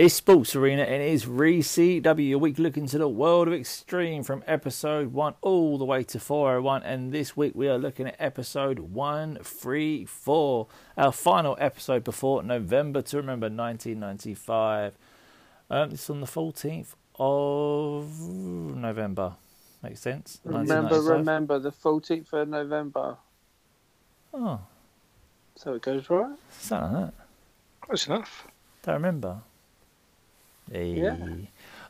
It's Sports Arena and it is ReCW, a week look into the world of Extreme from episode 1 all the way to 401. And this week we are looking at episode 134, our final episode before November to remember 1995. Um, it's on the 14th of November. Makes sense? Remember, remember the 14th of November. Oh, So it goes right. something like that. Close enough. Don't remember. Hey. Yeah.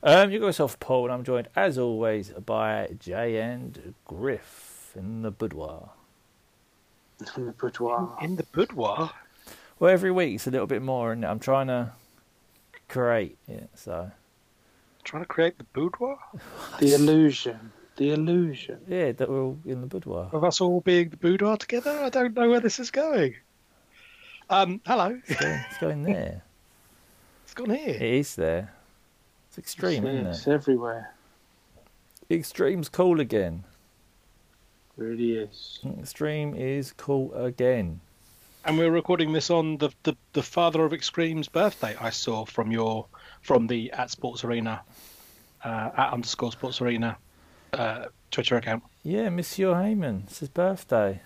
Um, you got yourself Paul, and I'm joined as always by Jay and Griff in the boudoir. In the boudoir. In the boudoir. Well, every week it's a little bit more, and I'm trying to create it. So Trying to create the boudoir? The illusion. The illusion. yeah, that we're all in the boudoir. Of us all being the boudoir together? I don't know where this is going. Um, hello. It's going, it's going there. It's gone here. It is there. It's extreme, isn't it? It's everywhere. Extreme's cool again. really is. Extreme is cool again. And we're recording this on the, the, the father of Extreme's birthday I saw from your from the at Sports Arena uh, at underscore Sports Arena uh, Twitter account. Yeah, Monsieur Heyman. It's his birthday.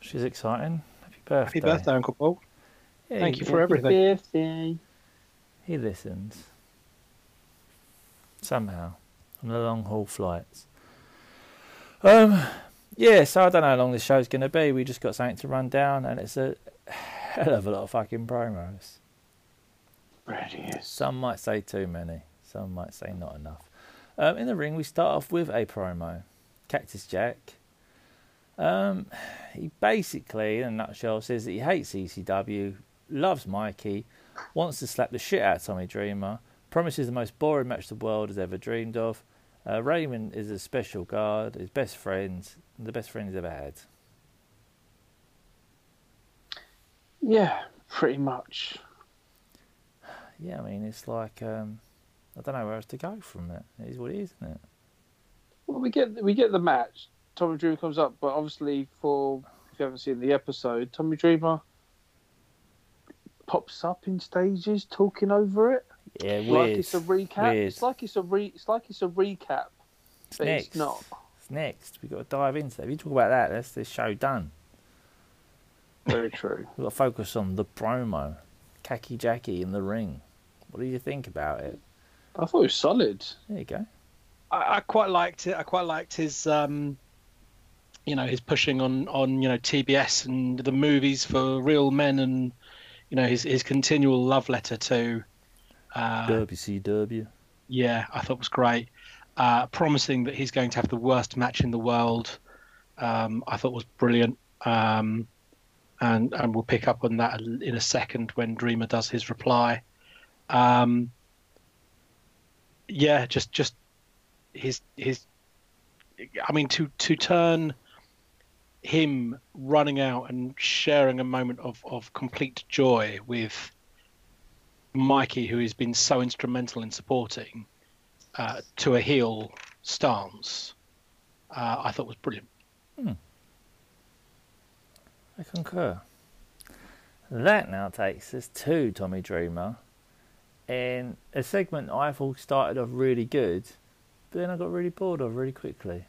She's exciting. Happy birthday. Happy birthday, Uncle Paul. Yeah, Thank you for everything. Birthday. He listens. Somehow. On the long haul flights. Um yeah, so I don't know how long this show's gonna be. We just got something to run down and it's a hell of a lot of fucking promos. Really is. Some might say too many. Some might say not enough. Um, in the ring, we start off with a promo. Cactus Jack. Um, he basically, in a nutshell, says that he hates ECW, loves Mikey, wants to slap the shit out of Tommy Dreamer, promises the most boring match the world has ever dreamed of. Uh, Raymond is a special guard, his best friend, the best friend he's ever had. Yeah, pretty much. Yeah, I mean, it's like, um, I don't know where else to go from it. It is what it is, isn't it? Well, we get we get the match. Tommy Dreamer comes up, but obviously, for if you haven't seen the episode, Tommy Dreamer pops up in stages, talking over it, Yeah, weird. like it's a recap. Weird. It's like it's a re. It's like it's a recap, It's but next. it's not. It's next. We've got to dive into that. If you talk about that, that's this show done. Very true. We've got to focus on the promo. Khaki Jackie in the ring. What do you think about it? I thought it was solid. There you go. I, I quite liked it. I quite liked his, um, you know, his pushing on on you know TBS and the movies for real men, and you know his his continual love letter to, uh, WCW. yeah, I thought was great. Uh, promising that he's going to have the worst match in the world, um, I thought was brilliant. Um, and and we'll pick up on that in a second when Dreamer does his reply. Um, yeah, just just his his. I mean, to to turn him running out and sharing a moment of of complete joy with Mikey, who has been so instrumental in supporting, uh, to a heel stance, uh, I thought was brilliant. I concur. That now takes us to Tommy Dreamer. And a segment I thought started off really good, but then I got really bored of really quickly.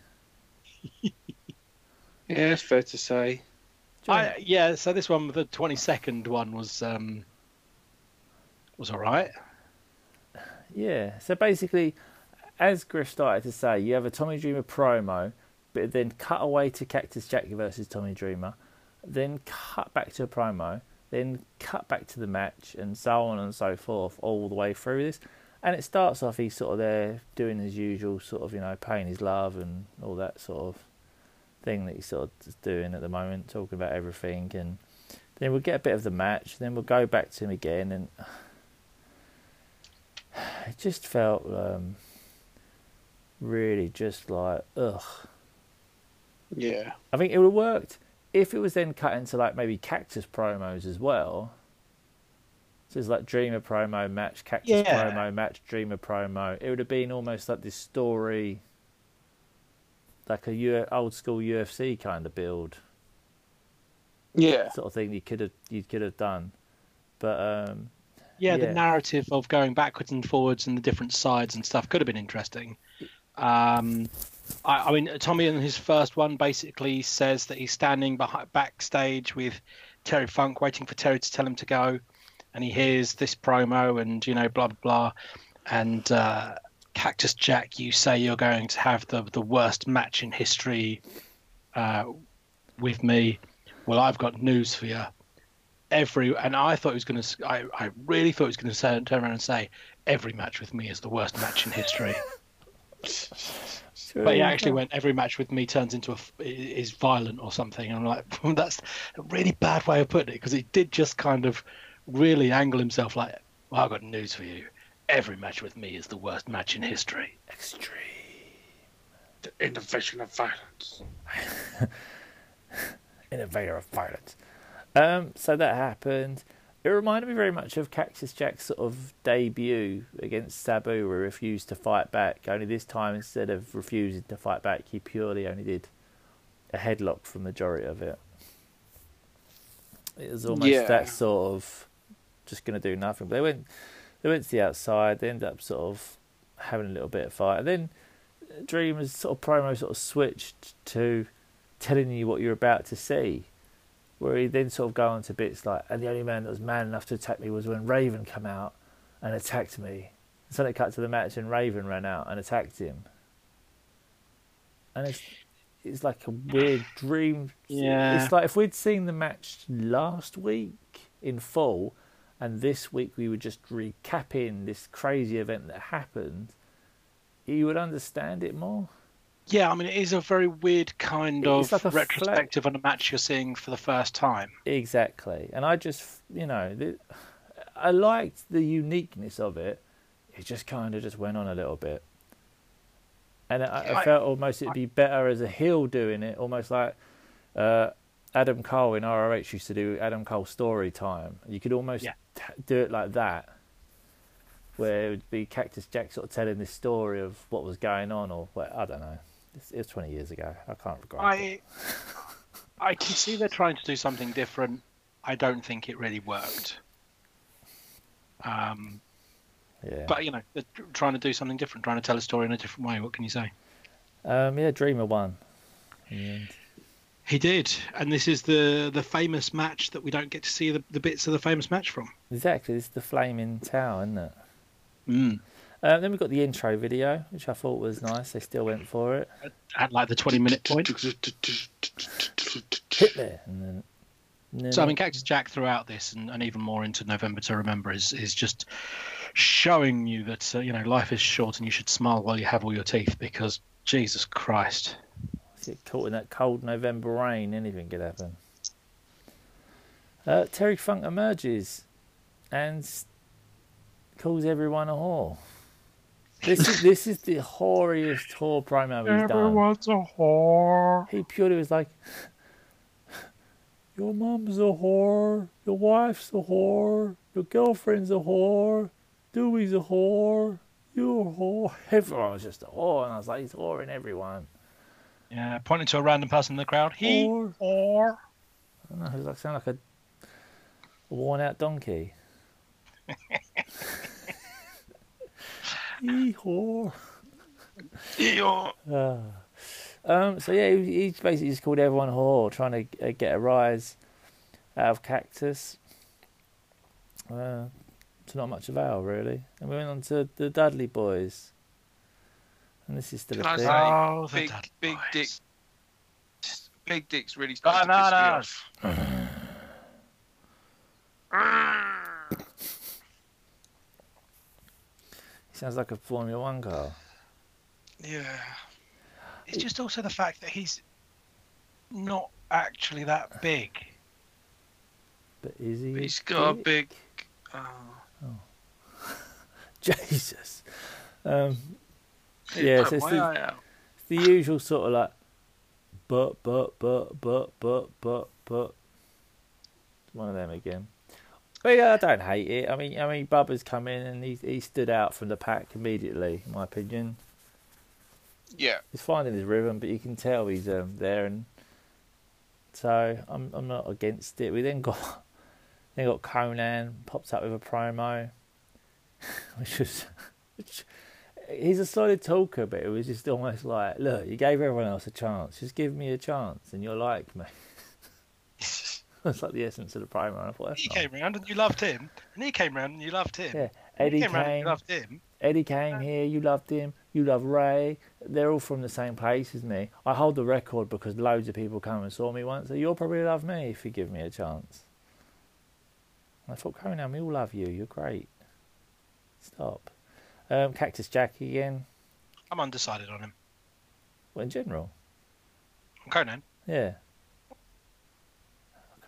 Yeah, it's fair to say. I, yeah, so this one, the twenty second one, was um, was all right. Yeah. So basically, as Griff started to say, you have a Tommy Dreamer promo, but then cut away to Cactus Jack versus Tommy Dreamer, then cut back to a promo, then cut back to the match, and so on and so forth, all the way through this. And it starts off, he's sort of there doing his usual sort of, you know, paying his love and all that sort of thing that he's sort of doing at the moment, talking about everything. And then we'll get a bit of the match, then we'll go back to him again, and it just felt um, really just like ugh. Yeah. I think it would have worked if it was then cut into like maybe cactus promos as well. So it's like Dreamer promo match, cactus Yeah. promo match, Dreamer promo. It would have been almost like this story, like a U- old school UFC kind of build Yeah. sort of thing. You could have you could have done, but um, yeah, Yeah. the narrative of going backwards and forwards and the different sides and stuff could have been interesting. Um, I, I mean, Tommy in his first one basically says that he's standing behind, backstage with Terry Funk, waiting for Terry to tell him to go, and he hears this promo and you know blah blah blah, and uh, Cactus Jack, you say you're going to have the the worst match in history uh, with me. Well, I've got news for you every and I thought he was going to. I, I really thought he was going to turn, turn around and say every match with me is the worst match in history. but he actually went every match with me turns into a is violent or something. And I'm like that's a really bad way of putting it because he did just kind of really angle himself like, well, I've got news for you. Every match with me is the worst match in history. extreme. The innovation of violence. innovator of violence. Um, so that happened. It reminded me very much of Cactus Jack's sort of debut against Sabu, where he refused to fight back. Only this time, instead of refusing to fight back, he purely only did a headlock for the majority of it. It was almost Yeah. that sort of just going to do nothing. But they went, they went to the outside. They ended up sort of having a little bit of fight, and then Dreamers sort of promo sort of switched to telling you what you're about to see. Where he then sort of go on to bits like, and the only man that was man enough to attack me was when Raven come out and attacked me. So then it cut to the match and Raven ran out and attacked him. And it's it's like a weird dream. Yeah. It's like if we'd seen the match last week in full, and this week we were just recapping this crazy event that happened, you would understand it more. Yeah, I mean, it is a very weird kind It's of like flat- retrospective on a match you're seeing for the first time. Exactly, and I just, you know, the, I liked the uniqueness of it. It just kind of just went on a little bit, and I, I I- felt almost it'd be better as a heel doing it, almost like uh, Adam Cole in ROH used to do Adam Cole story time. You could almost Yeah. t- do it like that, where it would be Cactus Jack sort of telling this story of what was going on, or what I don't know. It's, it was twenty years ago. I can't regret it. I I can see they're trying to do something different. I don't think it really worked. Um, Yeah. but you know, they're trying to do something different, trying to tell a story in a different way. What can you say? um, yeah, Dreamer won. end. He did, and this is the the famous match that we don't get to see the, the bits of the famous match from. Exactly, it's the flaming tower, isn't it? Mm. Um, then we got the intro video, which I thought was nice. They still went for it. At like the twenty minute point. Hit there, and then. and then So I mean, Cactus Jack throughout this, and, and even more into November to Remember, is is just showing you that uh, you know life is short and you should smile while you have all your teeth because Jesus Christ. get caught in that cold November rain, anything could happen. Uh, Terry Funk emerges and calls everyone a whore. This is this is the whoriest whore promo he's done. Everyone's a whore. He purely was like, Your mum's a whore, your wife's a whore, your girlfriend's a whore, Dewey's a whore, you're a whore. Everyone was just a whore, and I was like, He's whoring everyone. Yeah, pointing to a random person in the crowd. He Whore. or I don't know, he was like, sound like a, a worn out donkey. He whore. Ah. Um, so yeah, he, he's basically just called everyone a whore, trying to uh, get a rise out of Cactus. Uh, to not much avail, really. And we went on to the Dudley Boyz. And this is still Can a I thing. say- Oh, the big, Dudley big Boys. dick. Big dicks really started to piss me Bananas. off. He sounds like a Formula One car. Yeah. It's just also the fact that he's not actually that big. But is he? But he's got a big. Oh. Jesus. Um, Yeah, so it's the- it's the usual sort of like, but, but, but, but, but, but, but. One of them again. But yeah, I don't hate it. I mean, I mean, Bubba's come in and he he stood out from the pack immediately. In my opinion, Yeah. he's finding his rhythm, but you can tell he's um, there, and so I'm I'm not against it. We then got Then got Konnan pops up with a promo, which was, which, he's a solid talker, but it was just almost like, look, you gave everyone else a chance, just give me a chance, and you're like me. That's like the essence of the. I thought, that's He came round and you loved him, and he came round and you loved him. Yeah, He Eddie came and came. you loved him. Eddie came here. You loved him. You love Rey. They're all from the same place as me. I hold the record because loads of people come and saw me once. So you'll probably love me if you give me a chance. And I thought, Konnan, we all love you. You're great. Stop. Um, Cactus Jack again. I'm undecided on him. Well, in general, Konnan. yeah.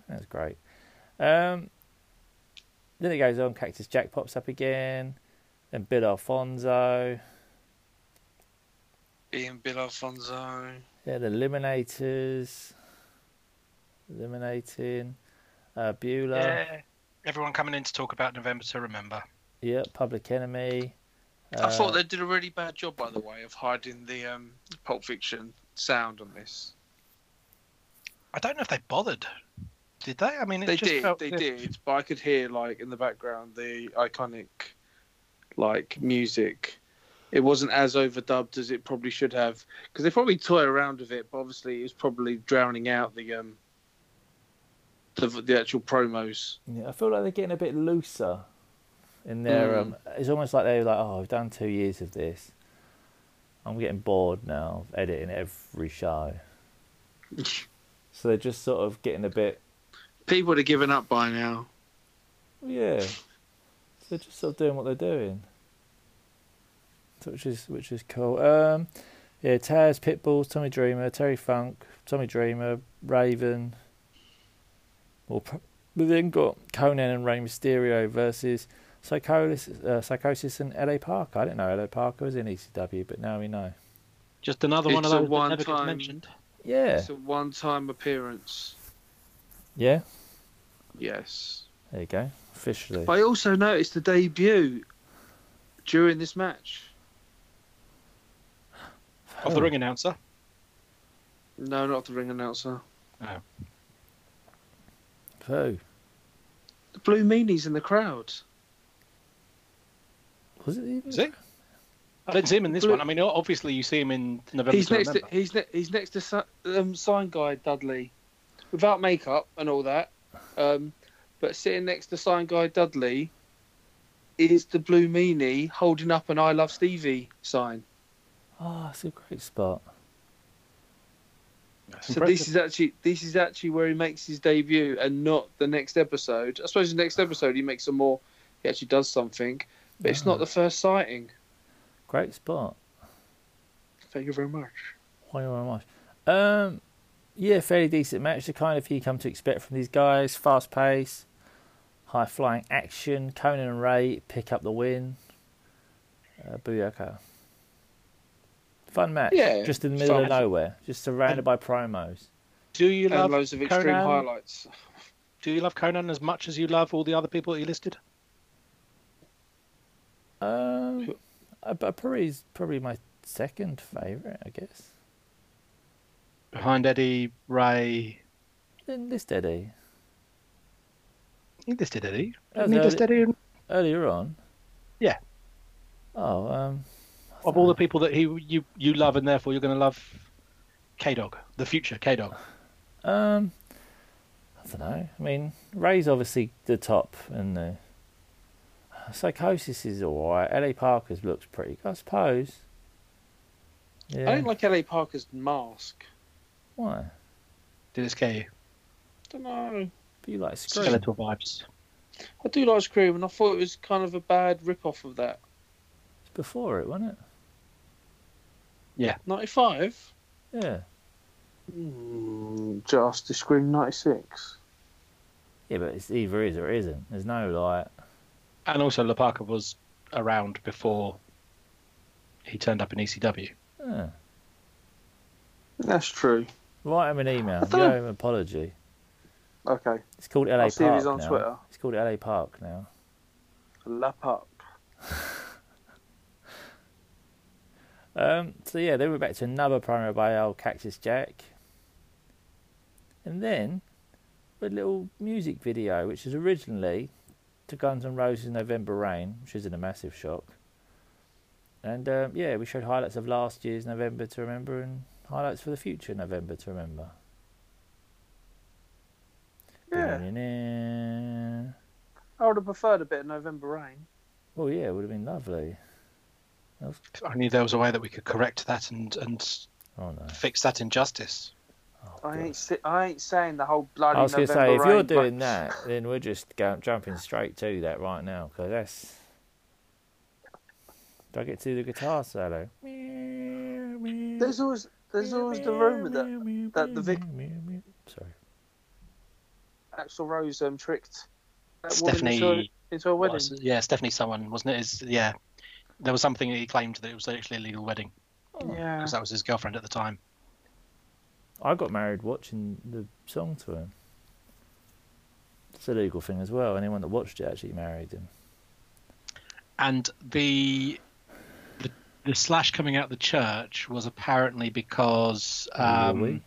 That's great. Um, then it goes on. Cactus Jack pops up again. Then Bill Alfonso. Ian Bill Alfonso. Yeah, the Eliminators. Eliminating. Uh, Beulah. Yeah. Everyone coming in to talk about November to Remember. Yeah, Public Enemy. I thought Uh, they did a really bad job, by the way, of hiding the um, Pulp Fiction sound on this. I don't know if they bothered. Did they? I mean, it They just did, felt they it- did, but I could hear like in the background the iconic like music. It wasn't as overdubbed as it probably should have because they probably toy around with it, but obviously it was probably drowning out the um the the actual promos. Yeah, I feel like they're getting a bit looser in their. Mm. Um, it's almost like they're like, oh, I've done two years of this. I'm getting bored now of editing every show. So they're just sort of getting a bit, People would have given up by now. yeah. So they're just sort of doing what they're doing, So which is which is cool. Um, yeah, Taz, Pitbulls, Tommy Dreamer, Terry Funk, Tommy Dreamer, Raven. Well, pro- we then got Konnan and Rey Mysterio versus Psicosis, uh, Psicosis and La Parka. I didn't know La Parka was in ECW, but now we know. Just another one of It's a those that never gets one-time- mentioned. Yeah, It's a one-time appearance. yeah. Yes. There you go. Officially. But I also noticed the debut during this match. Of the ring announcer. No, not the ring announcer. Oh. Who The Blue Meanies in the crowd. was it? Even? Is it? I didn't see him in this Blue- one. I mean, obviously you see him in November He's to next to he's ne- he's next to um, sign guy Dudley, without makeup and all that. Um, but sitting next to sign guy Dudley is the Blue Meanie holding up an "I love Stevie" sign. Oh, it's a great spot. That's So impressive. this is actually this is actually where he makes his debut, and not the next episode. I suppose the next episode he makes some more. He actually does something, but it's not the first sighting. Great spot. Thank you very much. Thank you very much. Um, yeah, fairly decent match. The kind of thing you come to expect from these guys. Fast pace, high flying action. Konnan and Rey pick up the win. Uh, Booyaka. Fun match. Yeah, Just in the middle of nowhere. Just surrounded by promos. Do you And love loads of extreme Konnan? highlights. Do you love Konnan as much as you love all the other people that you listed? Um, I, I probably probably my second favorite, I guess. Behind Eddie, Rey. This Eddie He listed Eddie. Didn't he list Eddie earlier on. Yeah. Oh, um, of all the people that he you you love and therefore you're going to love K Dog, the future K Dog. Um, I don't know. I mean, Rey's obviously the top, and the Psicosis is alright. La Parka's looks pretty, good, I suppose. Yeah. I don't like La Parka's mask. Why? Did it scare you? don't know. But you like Scream. Skeletal vibes. I do like Scream, and I thought it was kind of a bad rip-off of that. It's before it, wasn't it? Yeah. 95? Yeah. Mm, just the Scream 96. Yeah, but it's either is or isn't. There's no like. And also, La Parka was around before he turned up in ECW. Yeah. That's true. Write him an email. Give him an apology. Okay. It's called LA I'll Park see if he's on now. Twitter. It's called LA Park now. Lap up. Um, so yeah, then we're back to another promo by old Cactus Jack. And then a little music video, which is originally to Guns N' Roses' November Rain, which isn't a massive shock. And um, yeah, we showed highlights of last year's November to Remember and highlights for the future November to Remember. Yeah. I would have preferred a bit of November rain. Oh yeah, it would have been lovely. If only there was a way that we could correct that and and Oh no. fix that injustice. Oh, I ain't, si- I ain't saying the whole bloody. I was going to November say, if you're rain, doing but- that, then we're just go, jumping straight to that right now because that's. Do I get to the guitar solo? There's always there's always the rumour that that the Vic Sorry. Axl Rose um, tricked that woman into a, Stephanie, into a wedding. was- yeah, Stephanie, someone wasn't it? Is yeah, there was something that he claimed that it was actually a legal wedding Yeah. because that was his girlfriend at the time. I got married watching the song to him. It's a legal thing as well. Anyone that watched it actually married him. and the the, slash coming out of the church was apparently because um, Really?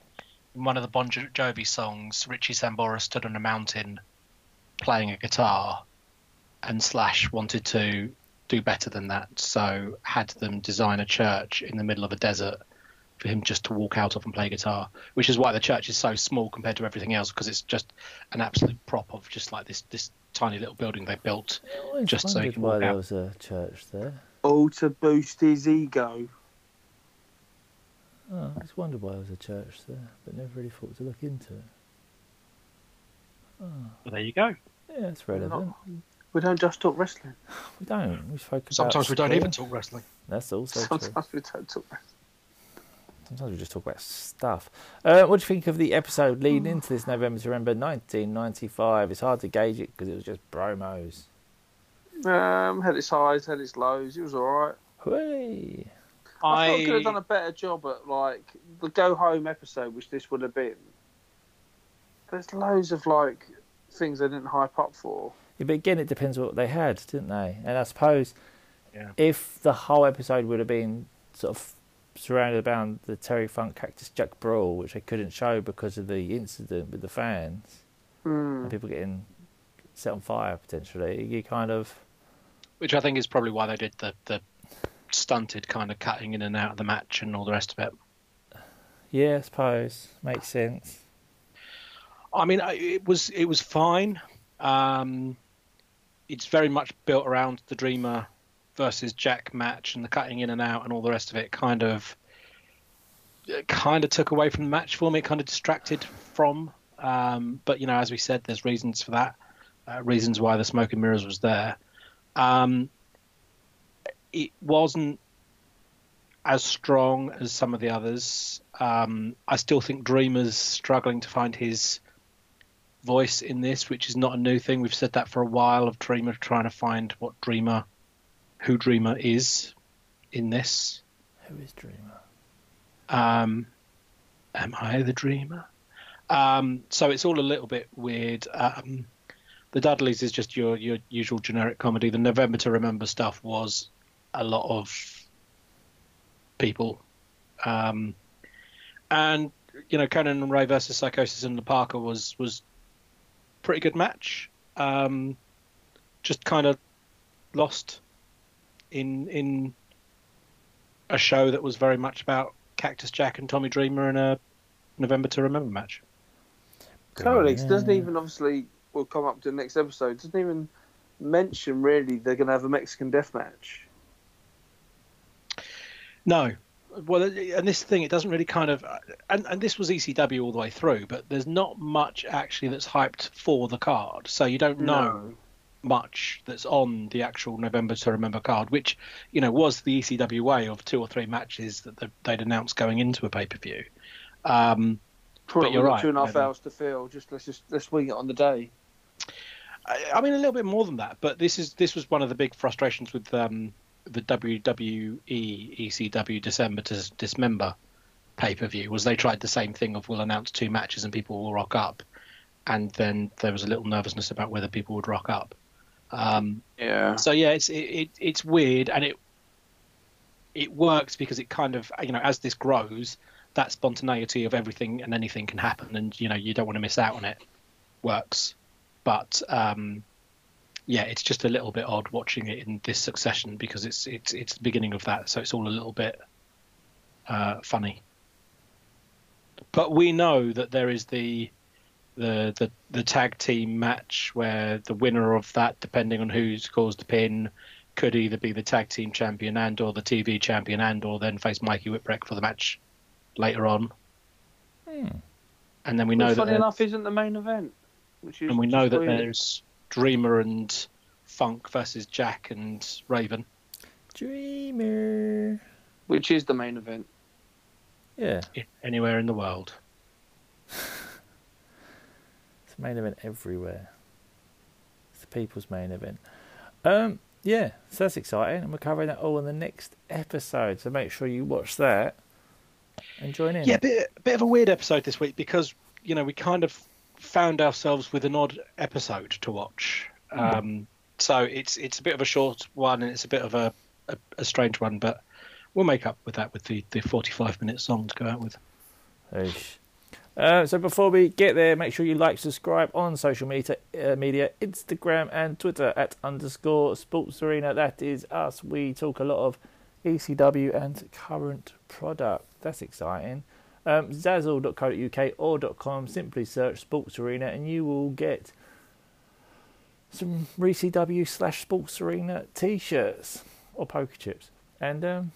in one of the Bon Jovi songs, Richie Sambora stood on a mountain playing a guitar, and Slash wanted to do better than that, so had them design a church in the middle of a desert for him just to walk out of and play guitar, which is why the church is so small compared to everything else because it's just an absolute prop of just like this this tiny little building they built Just so he can why walk there was a church there. All to boost his ego. Oh, I just wondered why there was a church there, but never really thought to look into it. But there you go. Yeah, it's relevant. We don't just talk wrestling. We don't. We spoke about Sometimes we don't even talk wrestling. That's also true. Sometimes we don't talk wrestling. Sometimes we just talk about stuff. Uh, what do you think of the episode leading into this November to Remember 1995? It's hard to gauge it because it was just promos. Um, had its highs, had its lows. It was all right. Hooray! I, thought I could have done a better job at like the go home episode, which this would have been. There's loads of like things they didn't hype up for. Yeah, but again, it depends what they had, didn't they? And I suppose Yeah. if the whole episode would have been sort of surrounded around the Terry Funk Cactus Jack brawl, which they couldn't show because of the incident with the fans Hmm. and people getting set on fire potentially, you kind of which I think is probably why they did the the stunted kind of cutting in and out of the match and all the rest of it. yeah, I suppose makes sense. I mean, it was it was fine. Um, it's very much built around the Dreamer versus Jack match and the cutting in and out and all the rest of it. Kind of, it kind of took away from the match for me. It kind of distracted from. Um, but you know, as we said, there's reasons for that. Uh, reasons why the smoke and mirrors was there. Um, it wasn't as strong as some of the others. Um, I still think Dreamer's struggling to find his voice in this, which is not a new thing. We've said that for a while of Dreamer trying to find what Dreamer, who Dreamer is in this. Who is Dreamer? Um, am I the Dreamer? Um, so it's all a little bit weird. Um, the Dudleys is just your your usual generic comedy. The November to Remember stuff was a lot of people, um, and you know Konnan and Rey versus Psicosis and the Parker was was pretty good match. Um, just kind of lost in in a show that was very much about Cactus Jack and Tommy Dreamer in a November to Remember match. Totally. doesn't even obviously will come up to the next episode. Doesn't even mention really they're going to have a Mexican death match. No. Well, and this thing, it doesn't really kind of, and, and this was ECW all the way through, but there's not much actually that's hyped for the card. So you don't know No. much that's on the actual November to Remember card, which, you know, was the ECW way of two or three matches that they- they'd announced going into a pay per view. Um, Probably you're got right, two and a half hours to fill. Just let's just let's wing it on the day. I, I mean, a little bit more than that, but this is this was one of the big frustrations with um, the WWE ECW December to Dismember pay per view was they tried the same thing of we'll announce two matches and people will rock up, and then there was a little nervousness about whether people would rock up. Um, Yeah. so yeah, it's it, it it's weird and it it works because it kind of you know as this grows, that spontaneity of everything and anything can happen, and you know you don't want to miss out on it. works, but um, yeah, it's just a little bit odd watching it in this succession because it's it's it's the beginning of that, so it's all a little bit uh, funny. But we know that there is the the the the tag team match where the winner of that, depending on who scores the pin, could either be the tag team champion and or the TV champion and or then face Mikey Whipwreck for the match later on. Hmm. And then we know Which, that funny enough, isn't the main event. Which is and we know that weird. there's Dreamer and Funk versus Jack and Raven. Dreamer. Which is the main event. Yeah, Anywhere in the world. it's the main event everywhere. It's the people's main event. Um, yeah, so that's exciting, and we're covering that all in the next episode. So make sure you watch that and join in. Yeah, a bit, a bit of a weird episode this week because you know we kind of found ourselves with an odd episode to watch. Um, so it's it's a bit of a short one and it's a bit of a, a, a strange one, but we'll make up with that with the, the 45 minute song to go out with. Uh, so before we get there, make sure you like, subscribe on social media, uh, media, Instagram and Twitter at underscore Sports Arena. That is us. We talk a lot of ECW and current product. That's exciting. Um, Zazzle.co.uk or .com. Simply search Sports Arena and you will get some ReCW slash Sports Arena t-shirts or poker chips. And um,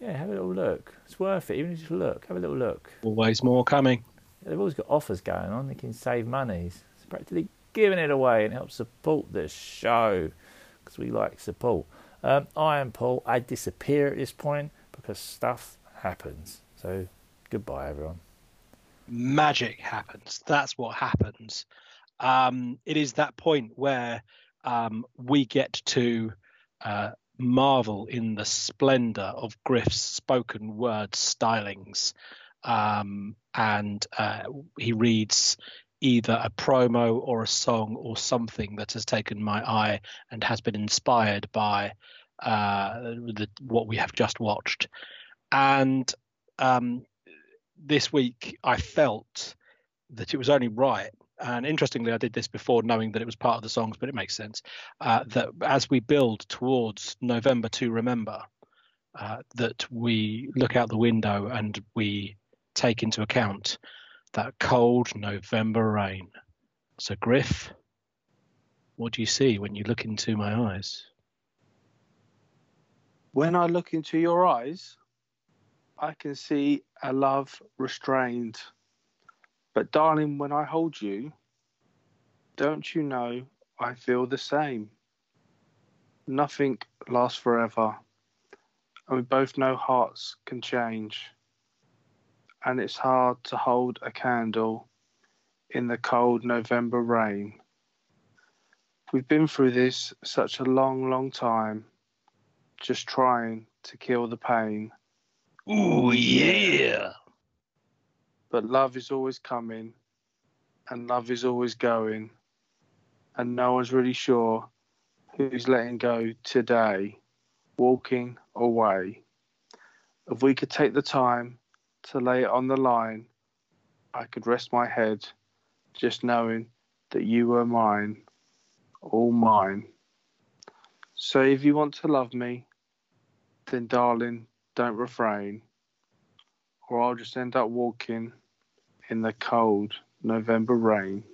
yeah, have a little look. It's worth it. Even if you just look, have a little look. Always more coming. They've always got offers going on. They can save monies. It's practically giving it away and help support the show because we like support. Um, I am Paul. I disappear at this point because stuff happens. So goodbye, everyone. magic happens. That's what happens. Um, it is that point where um, we get to uh, marvel in the splendor of Griff's spoken word stylings. Um, and uh, he reads either a promo or a song or something that has taken my eye and has been inspired by uh, the, what we have just watched. And um, this week I felt that it was only right. And interestingly, I did this before knowing that it was part of the songs, but it makes sense uh, that as we build towards November to remember, uh, that we look out the window and we take into account that cold November rain. So, Griff, what do you see when you look into my eyes? When I look into your eyes, I can see a love restrained. But, darling, when I hold you, don't you know I feel the same? Nothing lasts forever, and we both know hearts can change. And it's hard to hold a candle in the cold November rain. We've been through this such a long, long time, just trying to kill the pain. Ooh, yeah. But love is always coming, and love is always going, and no one's really sure who's letting go today, walking away. If we could take the time to lay it on the line, I could rest my head just knowing that you were mine, all mine. So if you want to love me, then darling, don't refrain, or I'll just end up walking in the cold November rain.